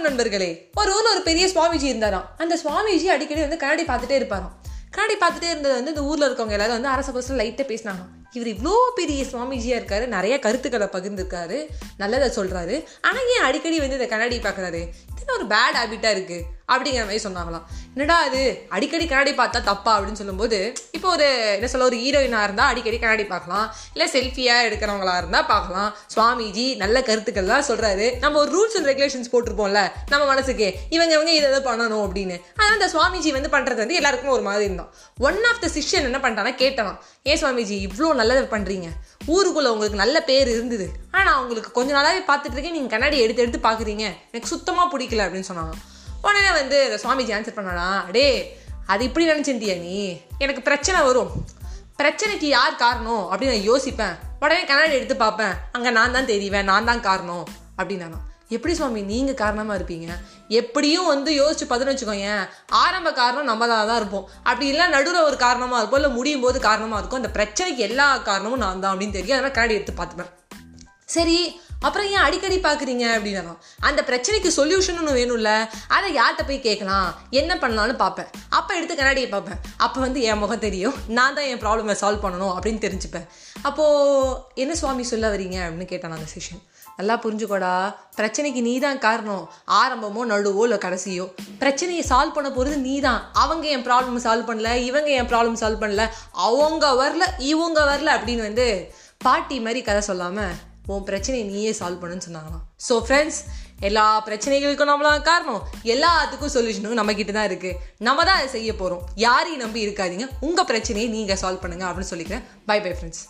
வணக்கம் நண்பர்களே. ஒரு ஊர்ல ஒரு பெரிய சுவாமிஜி இருந்தாராம். அந்த சுவாமிஜி அடிக்கடி வந்து கண்ணாடி பார்த்துட்டே இருப்பாராம். கண்ணாடி பார்த்துட்டே இருந்தது வந்து இந்த ஊர்ல இருக்கவங்க எல்லாரும் வந்து அரச பசங்க லைட்டா பேசினாங்க இவர் இவ்வளோ பெரிய சுவாமிஜியா இருக்காரு நிறைய கருத்துக்களை பகிர்ந்துருக்காரு நல்லதை சொல்றாரு. ஆனா ஏன் அடிக்கடி வந்து இந்த கண்ணாடி பார்க்குறாரு? இது ஒரு பேட் ஹேபிட்டா இருக்கு அப்படிங்கிற மாதிரி சொன்னாங்களாம். என்னடா அது அடிக்கடி கண்ணாடி பார்த்தா தப்பா அப்படின்னு சொல்லும்போது இப்போ ஒரு என்ன சொல்ல ஒரு ஹீரோயினாக இருந்தால் அடிக்கடி கண்ணாடி பார்க்கலாம். இல்லை செல்ஃபியாக எடுக்கிறவங்களா இருந்தால் பார்க்கலாம். சுவாமிஜி நல்ல கருத்துக்கள்லாம் சொல்கிறாரு நம்ம ஒரு ரூல்ஸ் அண்ட் ரெகுலேஷன்ஸ் போட்டிருப்போம்ல நம்ம மனசுக்கு. இவங்க இவங்க இதை எதை பண்ணணும் அப்படின்னு. ஆனால் அந்த சுவாமிஜி வந்து பண்ணுறது வந்து எல்லாருக்குமே ஒரு மாதிரி இருந்தான். ஒன் ஆஃப் த சிஷ்யன் என்ன பண்ணிட்டானா கேட்டான் ஏன் சுவாமிஜி இவ்வளோ நல்லதை பண்ணுறீங்க ஊருக்குள்ளே உங்களுக்கு நல்ல பேர் இருந்தது. ஆனால் உங்களுக்கு கொஞ்ச நாளாகவே பார்த்துட்டு இருக்கேன். நீங்கள் கண்ணாடி எடுத்து எடுத்து பார்க்குறீங்க. எனக்கு சுத்தமாக பிடிக்கல அப்படின்னு சொன்னாங்க உடனே வந்து இந்த சுவாமிஜி ஆன்சர் பண்ணானா அடே அது இப்படி நினச்சிருந்தியா நீ? எனக்கு பிரச்சனை வரும். பிரச்சனைக்கு யார் காரணம்? அப்படின்னு நான் யோசிப்பேன். உடனே கண்ணாடி எடுத்து பார்ப்பேன். அங்கே நான் தான் தெரிவேன் நான் தான் காரணம் அப்படின்னானா. எப்படி சுவாமி நீங்கள் காரணமாக இருப்பீங்க? எப்படியும் வந்து யோசிச்சு பார்த்துன்னு வச்சுக்கோங்க ஆரம்ப காரணம் நம்ம தான் தான் இருப்போம். அப்படி இல்லை நடுவில் ஒரு காரணமாக இருக்கும் இல்லை முடியும் போது காரணமாக இருக்கும். அந்த பிரச்சனைக்கு எல்லா காரணமும் நான் தான் அப்படின்னு தெரியும். அதனால் கண்ணாடி எடுத்து பார்த்துப்பேன். சரி அப்புறம் ஏன் அடிக்கடி பார்க்குறீங்க அப்படின்னா அந்த பிரச்சனைக்கு சொல்யூஷன் ஒன்று வேணும்ல அதை யார்கிட்ட போய் கேட்கலாம்? என்ன பண்ணலாம்னு பார்ப்பேன். அப்போ எடுத்து கண்ணாடியை பார்ப்பேன். அப்போ வந்து என் முகம் தெரியும். நான் தான் என் ப்ராப்ளமை சால்வ் பண்ணணும் அப்படின்னு தெரிஞ்சுப்பேன். அப்போது என்ன சுவாமி சொல்ல வரீங்க அப்படின்னு கேட்டான் அந்த செஷன் நல்லா புரிஞ்சுக்கோடா. பிரச்சனைக்கு நீ தான் காரணம். ஆரம்பமோ நடுவோ இல்லை கடைசியோ. பிரச்சனையை சால்வ் பண்ண போகிறது நீ தான் அவங்க என் ப்ராப்ளம் சால்வ் பண்ணல இவங்க என் ப்ராப்ளம் சால்வ் பண்ணல அவங்க வரல இவங்க வரல அப்படின்னு வந்து பாட்டி மாதிரி கதை சொல்லாமல் உன் பிரச்சனையை நீயே சால்வ் பண்ணுன்னு சொன்னாங்களாம். ஸோ ஃப்ரெண்ட்ஸ் எல்லா பிரச்சனைகளுக்கும் நம்மளாம் காரணம் எல்லாத்துக்கும் சொல்யூஷனும் நம்மக்கிட்ட தான் இருக்குது நம்ம தான் அதை செய்ய போகிறோம் யாரையும் நம்பி இருக்காதீங்க. உங்கள் பிரச்சனையை நீங்கள் சால்வ் பண்ணுங்க அப்படின்னு சொல்லிக்கிறேன். By bye friends